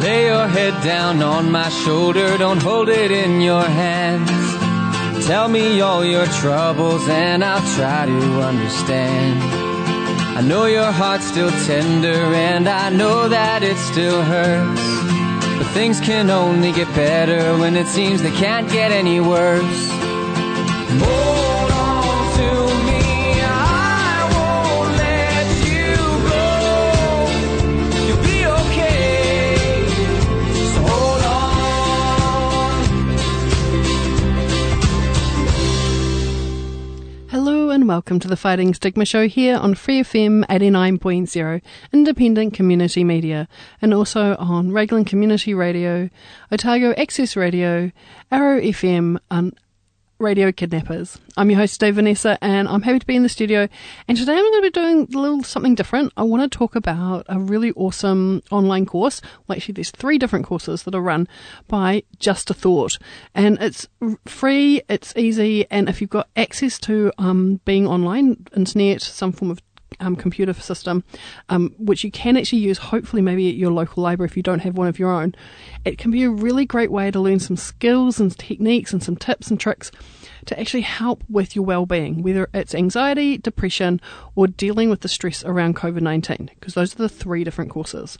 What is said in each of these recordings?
Lay your head down on my shoulder, don't hold it in your hands. Tell me all your troubles and I'll try to understand. I know your heart's still tender and I know that it still hurts. But things can only get better when it seems they can't get any worse. Hold welcome to the Fighting Stigma Show here on Free FM 89.0, independent community media, and also on Raglan Community Radio, Otago Access Radio, Arrow FM, and Radio Kidnappers. I'm your host, today Vanessa, and I'm happy to be in the studio. And today I'm going to be doing a little something different. I want to talk about a really awesome online course. Well, actually, there's three different courses that are run by Just a Thought, and it's free, it's easy, and if you've got access to um, being online, internet, some form of um, computer system, um, which you can actually use hopefully maybe at your local library if you don't have one of your own. It can be a really great way to learn some skills and techniques and some tips and tricks to actually help with your well-being, whether it's anxiety, depression, or dealing with the stress around COVID-19, because those are the three different courses.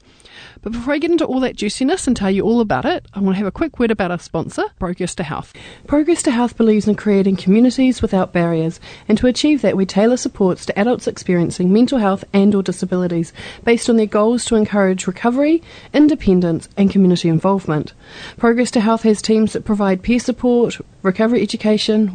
But before I get into all that juiciness and tell you all about it, I want to have a quick word about our sponsor, Progress to Health. Progress to Health believes in creating communities without barriers, and to achieve that, we tailor supports to adults experiencing mental health and or disabilities based on their goals to encourage recovery, independence, and community involvement. Progress to Health has teams that provide peer support, recovery education,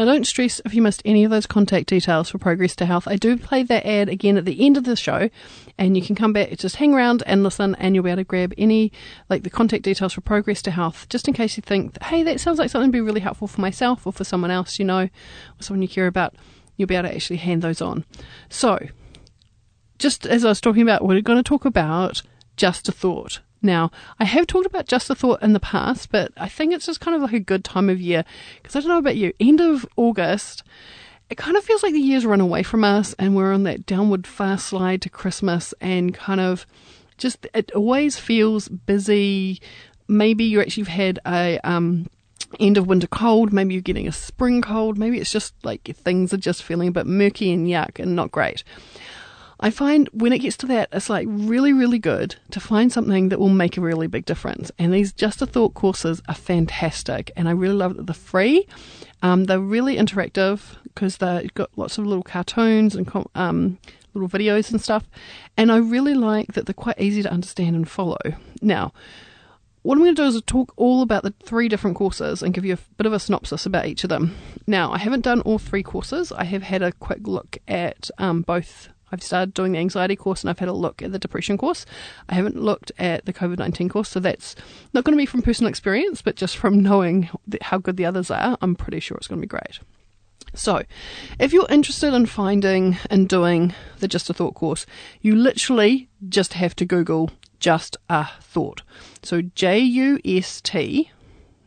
Now, don't stress if you missed any of those contact details for Progress to Health. I do play that ad again at the end of the show, and you can come back, just hang around and listen, and you'll be able to grab any, like the contact details for Progress to Health, just in case you think, hey, that sounds like something to be really helpful for myself or for someone else you know, or someone you care about. You'll be able to actually hand those on. So, just as I was talking about, we're going to talk about just a thought. Now, I have talked about just a thought in the past, but I think it's just kind of like a good time of year because I don't know about you. End of August, it kind of feels like the year's run away from us and we're on that downward fast slide to Christmas and kind of just, it always feels busy. Maybe you actually have had a, um, end of winter cold, maybe you're getting a spring cold, maybe it's just like things are just feeling a bit murky and yuck and not great. I find when it gets to that, it's like really, really good to find something that will make a really big difference. And these Just a Thought courses are fantastic, and I really love that they're free. Um, they're really interactive because they've got lots of little cartoons and um, little videos and stuff. And I really like that they're quite easy to understand and follow. Now, what I'm going to do is talk all about the three different courses and give you a bit of a synopsis about each of them. Now, I haven't done all three courses. I have had a quick look at um, both I've started doing the anxiety course and I've had a look at the depression course. I haven't looked at the COVID 19 course, so that's not going to be from personal experience, but just from knowing how good the others are, I'm pretty sure it's going to be great. So, if you're interested in finding and doing the Just a Thought course, you literally just have to Google Just a Thought. So, J U S T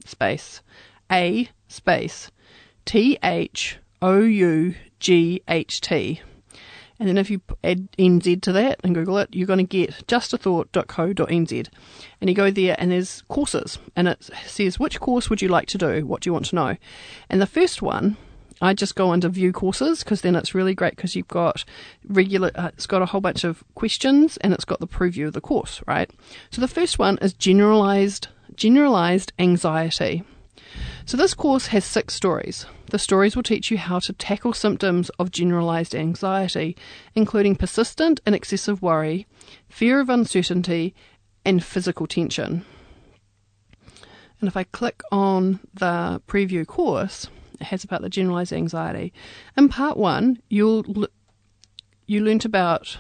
space A space T H O U G H T. And then if you add NZ to that and Google it, you're going to get justathought.co.nz. And you go there and there's courses and it says which course would you like to do? What do you want to know? And the first one I just go into view courses because then it's really great because you've got regular, uh, it's got a whole bunch of questions and it's got the preview of the course, right? So the first one is generalized, generalized anxiety. So this course has six stories. The stories will teach you how to tackle symptoms of generalized anxiety, including persistent and excessive worry, fear of uncertainty, and physical tension. And if I click on the preview course, it has about the generalized anxiety. In part one, you'll you learnt about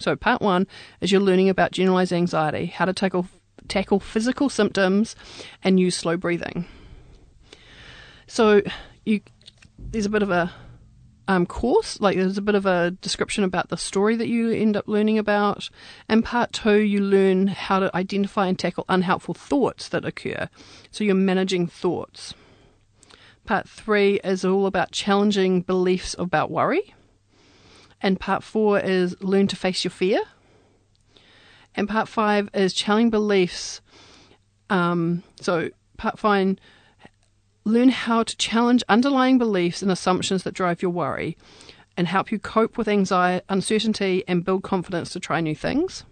so part one is you're learning about generalized anxiety, how to tackle tackle physical symptoms, and use slow breathing. So you there's a bit of a um, course, like there's a bit of a description about the story that you end up learning about. And part two, you learn how to identify and tackle unhelpful thoughts that occur. So you're managing thoughts. Part three is all about challenging beliefs about worry. And part four is learn to face your fear. And part five is challenging beliefs. Um, so, part five, learn how to challenge underlying beliefs and assumptions that drive your worry and help you cope with anxiety, uncertainty, and build confidence to try new things.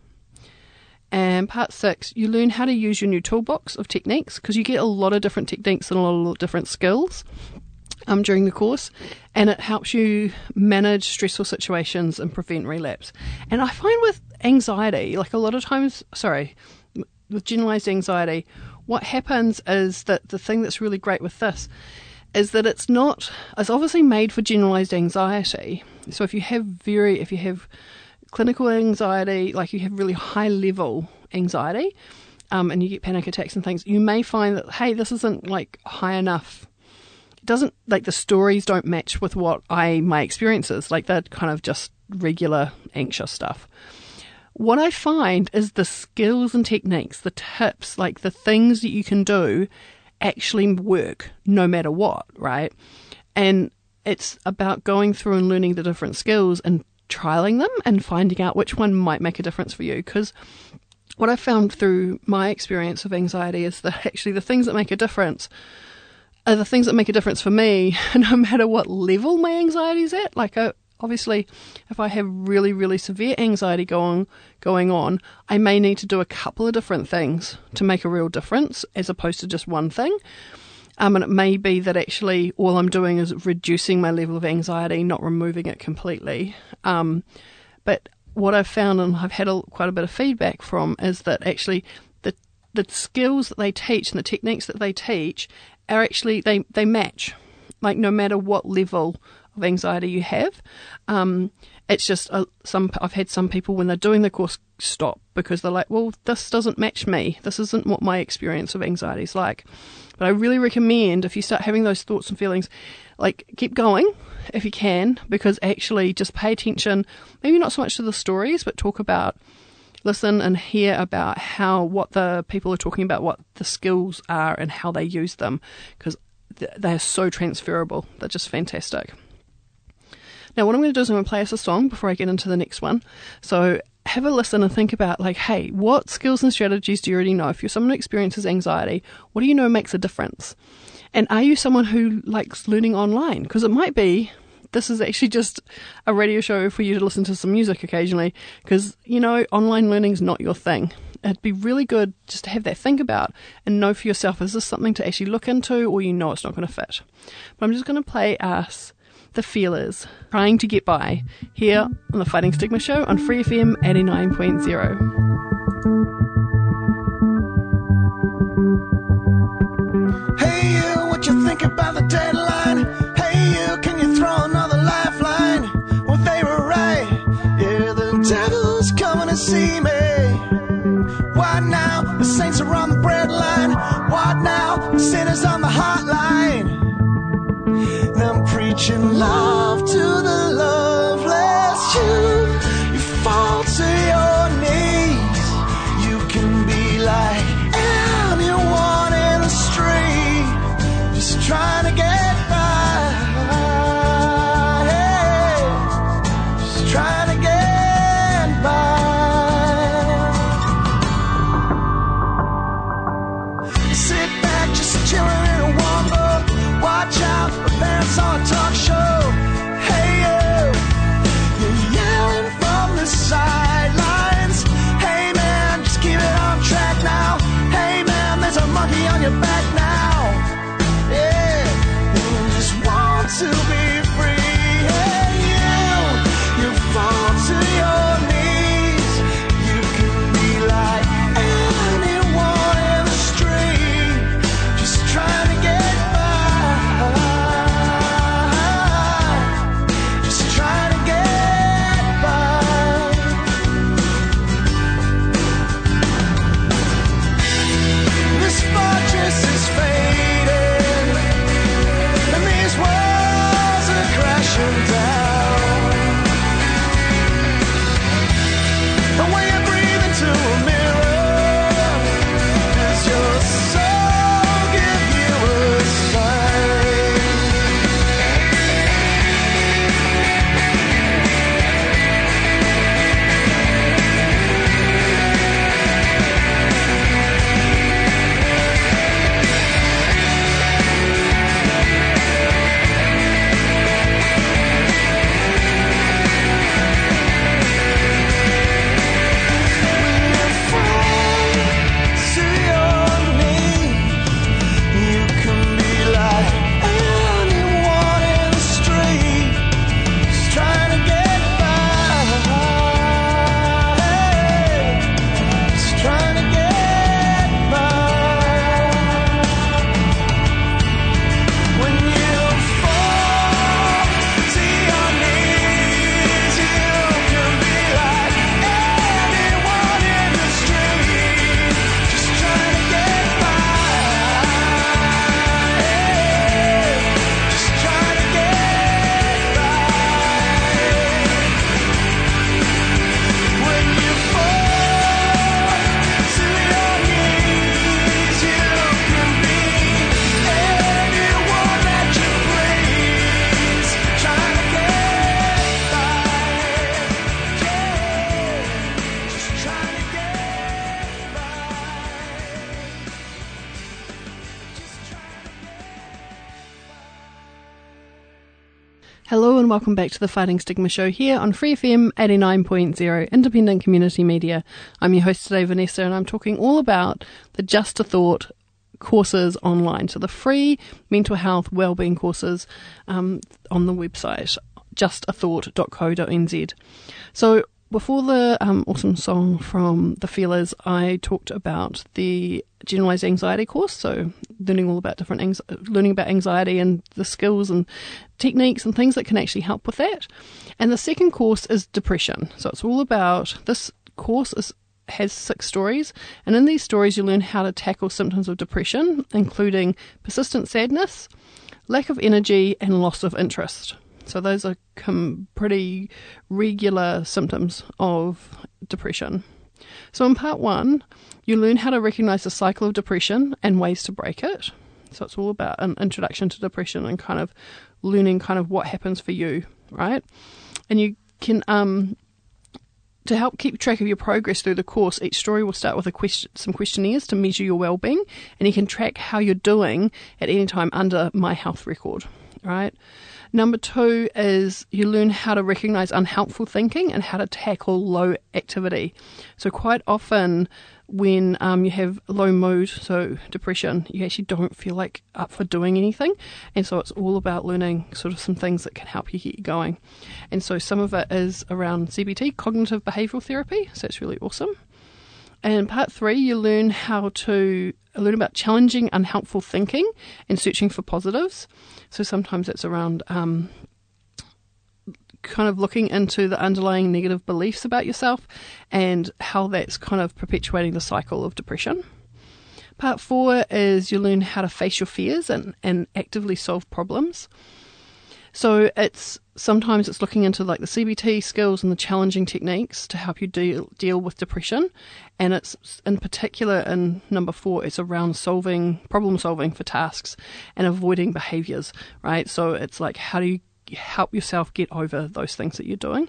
And part six, you learn how to use your new toolbox of techniques because you get a lot of different techniques and a lot of different skills um, during the course, and it helps you manage stressful situations and prevent relapse. And I find with anxiety, like a lot of times, sorry, with generalized anxiety, what happens is that the thing that's really great with this is that it's not, it's obviously made for generalized anxiety. So if you have very, if you have clinical anxiety, like you have really high level anxiety, um, and you get panic attacks and things, you may find that, hey, this isn't like high enough. It doesn't, like the stories don't match with what I, my experiences, like that kind of just regular anxious stuff. What I find is the skills and techniques, the tips, like the things that you can do actually work no matter what, right? And it's about going through and learning the different skills and trialing them and finding out which one might make a difference for you. Because what I found through my experience of anxiety is that actually the things that make a difference are the things that make a difference for me, no matter what level my anxiety is at. Like, uh, obviously, if I have really, really severe anxiety going going on, I may need to do a couple of different things to make a real difference, as opposed to just one thing. Um, and it may be that actually all I'm doing is reducing my level of anxiety, not removing it completely. Um, but what I've found, and I've had a, quite a bit of feedback from, is that actually the the skills that they teach and the techniques that they teach are actually they they match, like no matter what level of anxiety you have. Um, it's just uh, some I've had some people when they're doing the course stop because they're like, well, this doesn't match me. This isn't what my experience of anxiety is like. But I really recommend if you start having those thoughts and feelings, like keep going if you can, because actually just pay attention, maybe not so much to the stories, but talk about, listen and hear about how, what the people are talking about, what the skills are and how they use them, because they are so transferable. They're just fantastic. Now, what I'm going to do is I'm going to play us a song before I get into the next one. So have a listen and think about like, hey, what skills and strategies do you already know? If you're someone who experiences anxiety, what do you know makes a difference? And are you someone who likes learning online? Because it might be this is actually just a radio show for you to listen to some music occasionally because, you know, online learning is not your thing. It'd be really good just to have that think about and know for yourself is this something to actually look into or you know it's not going to fit. But I'm just going to play us the feelers, trying to get by, here on the Fighting Stigma Show on Free FM 89.0. Hey, you, what you think about the deadline? Breadline. What welcome back to the Fighting Stigma Show here on Free FM 89.0 Independent Community Media. I'm your host today, Vanessa, and I'm talking all about the Just a Thought courses online. So the free mental health wellbeing courses um, on the website justathought.co.nz. So before the um, awesome song from the Feelers, I talked about the generalized anxiety course. So learning all about different anx- learning about anxiety and the skills and techniques and things that can actually help with that. And the second course is depression. So it's all about this course is has six stories, and in these stories, you learn how to tackle symptoms of depression, including persistent sadness, lack of energy, and loss of interest. So, those are pretty regular symptoms of depression. So, in part one, you learn how to recognize the cycle of depression and ways to break it. So, it's all about an introduction to depression and kind of learning kind of what happens for you, right? And you can um, to help keep track of your progress through the course, each story will start with a question, some questionnaires to measure your well-being, and you can track how you're doing at any time under My Health Record. Right. Number two is you learn how to recognize unhelpful thinking and how to tackle low activity. So quite often when um, you have low mood, so depression, you actually don't feel like up for doing anything. And so it's all about learning sort of some things that can help you get you going. And so some of it is around CBT, cognitive behavioral therapy. So it's really awesome. And part three, you learn how to learn about challenging unhelpful thinking and searching for positives. So sometimes it's around um, kind of looking into the underlying negative beliefs about yourself and how that's kind of perpetuating the cycle of depression. Part four is you learn how to face your fears and, and actively solve problems. So it's sometimes it's looking into like the CBT skills and the challenging techniques to help you deal deal with depression, and it's in particular in number four, it's around solving problem solving for tasks and avoiding behaviors. Right. So it's like how do you help yourself get over those things that you're doing.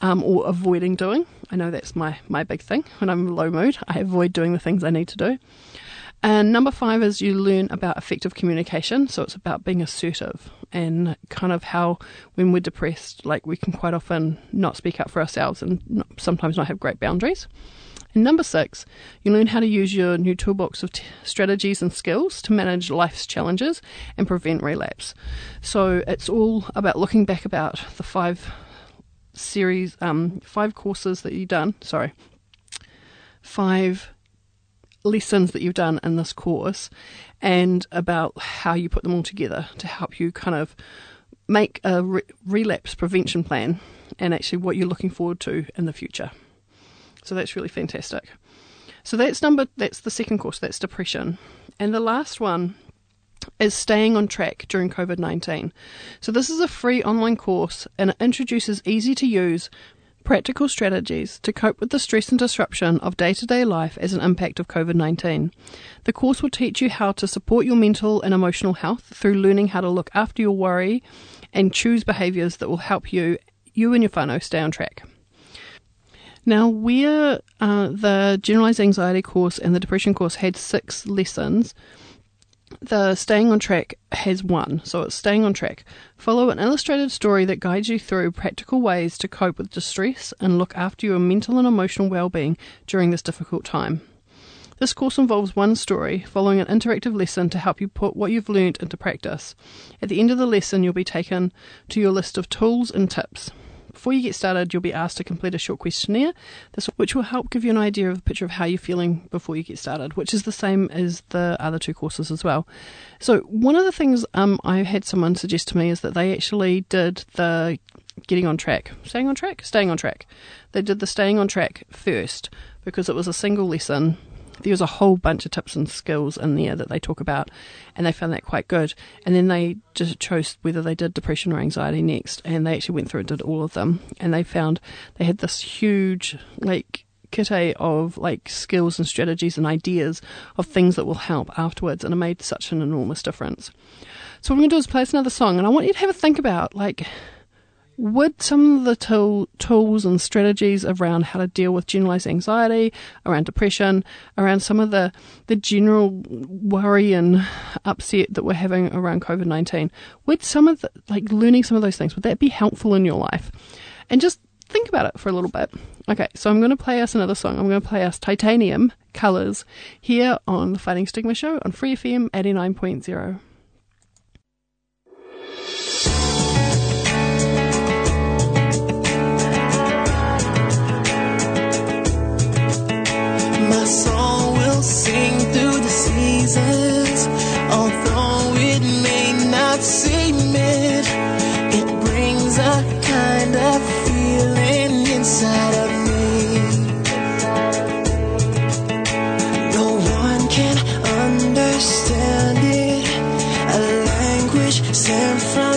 Um, or avoiding doing. I know that's my, my big thing. When I'm low mood, I avoid doing the things I need to do. And number five is you learn about effective communication. So it's about being assertive and kind of how when we're depressed, like we can quite often not speak up for ourselves and not, sometimes not have great boundaries. And number six, you learn how to use your new toolbox of t- strategies and skills to manage life's challenges and prevent relapse. So it's all about looking back about the five series, um, five courses that you've done. Sorry, five lessons that you've done in this course, and about how you put them all together to help you kind of make a re- relapse prevention plan and actually what you're looking forward to in the future. So that's really fantastic. So that's number that's the second course, that's depression. And the last one is staying on track during COVID 19. So, this is a free online course and it introduces easy to use practical strategies to cope with the stress and disruption of day to day life as an impact of COVID 19. The course will teach you how to support your mental and emotional health through learning how to look after your worry and choose behaviours that will help you, you and your whānau stay on track. Now, where uh, the generalized anxiety course and the depression course had six lessons, the Staying on Track has one, so it's Staying on Track. Follow an illustrated story that guides you through practical ways to cope with distress and look after your mental and emotional well-being during this difficult time. This course involves one story, following an interactive lesson to help you put what you've learned into practice. At the end of the lesson, you'll be taken to your list of tools and tips. Before you get started, you'll be asked to complete a short questionnaire, this, which will help give you an idea of a picture of how you're feeling before you get started, which is the same as the other two courses as well. So, one of the things um, I had someone suggest to me is that they actually did the getting on track, staying on track, staying on track. They did the staying on track first because it was a single lesson there's a whole bunch of tips and skills in there that they talk about, and they found that quite good. And then they just chose whether they did depression or anxiety next, and they actually went through and did all of them, and they found they had this huge like kitty of like skills and strategies and ideas of things that will help afterwards, and it made such an enormous difference. So what we're going to do is play us another song, and I want you to have a think about like would some of the tool, tools and strategies around how to deal with generalized anxiety, around depression, around some of the, the general worry and upset that we're having around COVID 19, would some of the, like learning some of those things, would that be helpful in your life? And just think about it for a little bit. Okay, so I'm going to play us another song. I'm going to play us Titanium Colors here on the Fighting Stigma Show on Free FM 89.0. sing through the seasons, although it may not seem it. It brings a kind of feeling inside of me. No one can understand it. A language sent from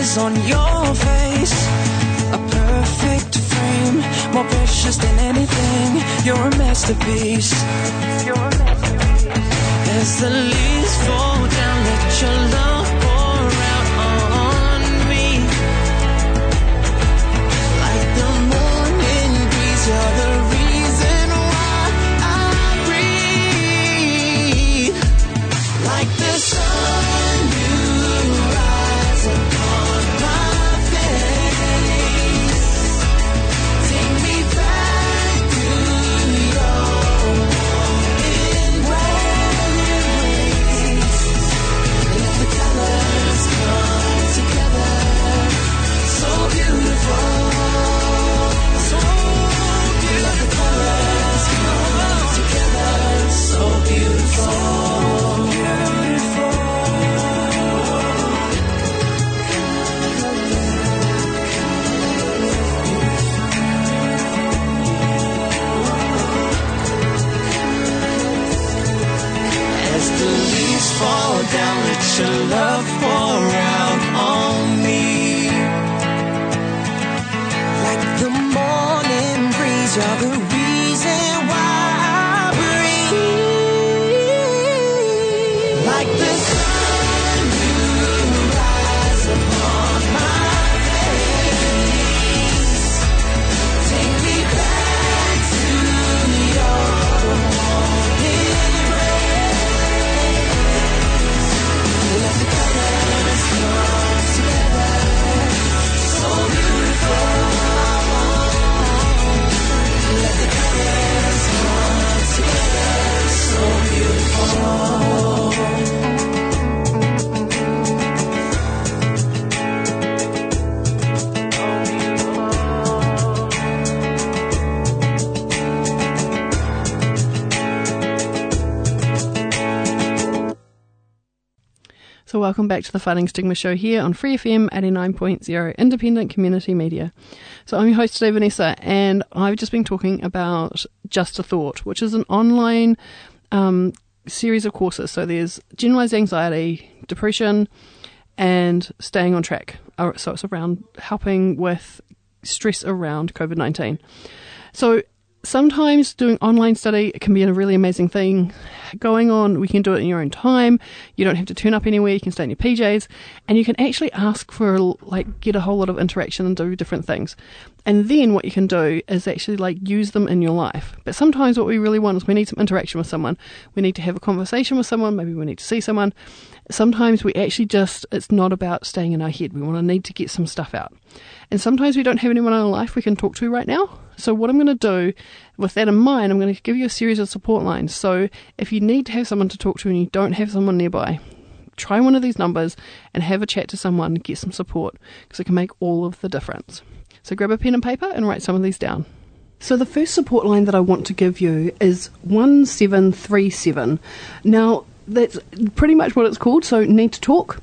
features on your face. A perfect frame, more precious than anything. You're a masterpiece. You're a masterpiece. As the leaves fall down, let your love welcome back to the Fighting Stigma Show here on Free FM 89.0 Independent Community Media. So, I'm your host today, Vanessa, and I've just been talking about Just a Thought, which is an online um, series of courses. So, there's generalized anxiety, depression, and staying on track. Uh, So, it's around helping with stress around COVID 19. So, sometimes doing online study can be a really amazing thing going on. We can do it in your own time. You don't have to turn up anywhere. You can stay in your PJs and you can actually ask for like get a whole lot of interaction and do different things. And then what you can do is actually like use them in your life. But sometimes what we really want is we need some interaction with someone. We need to have a conversation with someone. Maybe we need to see someone. Sometimes we actually just, it's not about staying in our head. We want to need to get some stuff out. And sometimes we don't have anyone in our life we can talk to right now. So what I'm going to do with that in mind, I'm going to give you a series of support lines. So if you need to have someone to talk to and you don't have someone nearby, try one of these numbers and have a chat to someone get some support because it can make all of the difference. So grab a pen and paper and write some of these down. So the first support line that I want to give you is 1737. Now, that's pretty much what it's called, so need to talk.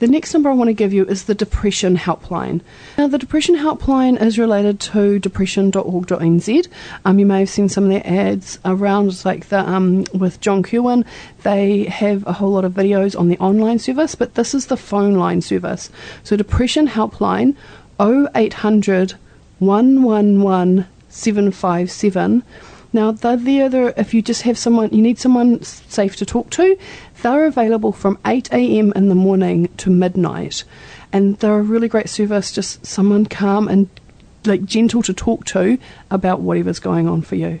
The next number I want to give you is the Depression Helpline. Now, the Depression Helpline is related to depression.org.nz. Um, you may have seen some of their ads around, like the um, with John Kirwan. They have a whole lot of videos on the online service, but this is the phone line service. So, Depression Helpline 0800 111 757. Now, they're there, if you just have someone, you need someone safe to talk to, they're available from 8 a.m. in the morning to midnight. And they're a really great service, just someone calm and like gentle to talk to about whatever's going on for you.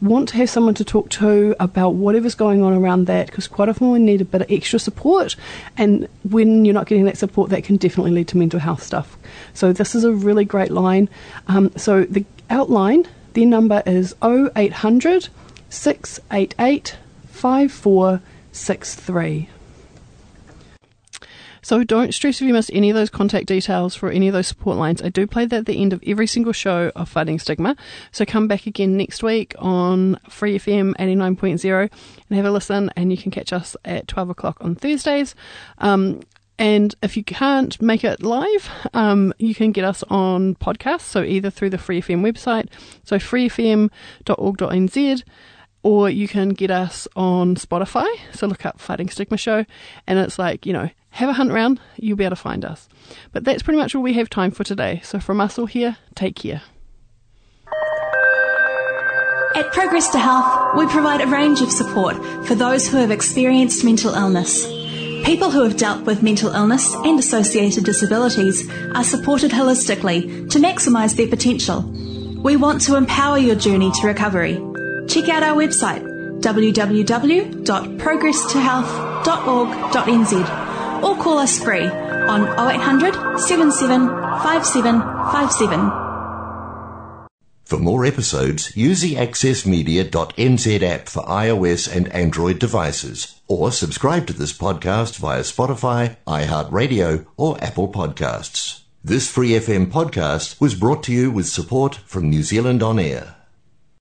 want to have someone to talk to about whatever's going on around that because quite often we need a bit of extra support. And when you're not getting that support that can definitely lead to mental health stuff. So this is a really great line. Um, so the outline their number is 0800 688 5463 so don't stress if you miss any of those contact details for any of those support lines. I do play that at the end of every single show of Fighting Stigma. So come back again next week on Free FM 89.0 and have a listen and you can catch us at 12 o'clock on Thursdays. Um, and if you can't make it live, um, you can get us on podcasts. So either through the Free FM website, so freefm.org.nz, or you can get us on Spotify. So look up Fighting Stigma Show, and it's like, you know, have a hunt round, you'll be able to find us. But that's pretty much all we have time for today. So from us all here, take care. At Progress to Health, we provide a range of support for those who have experienced mental illness. People who have dealt with mental illness and associated disabilities are supported holistically to maximise their potential. We want to empower your journey to recovery. Check out our website www.progresstohealth.org.nz or call us free on 0800 77 5757. For more episodes, use the accessmedia.nz app for iOS and Android devices, or subscribe to this podcast via Spotify, iHeartRadio, or Apple Podcasts. This Free FM podcast was brought to you with support from New Zealand On Air.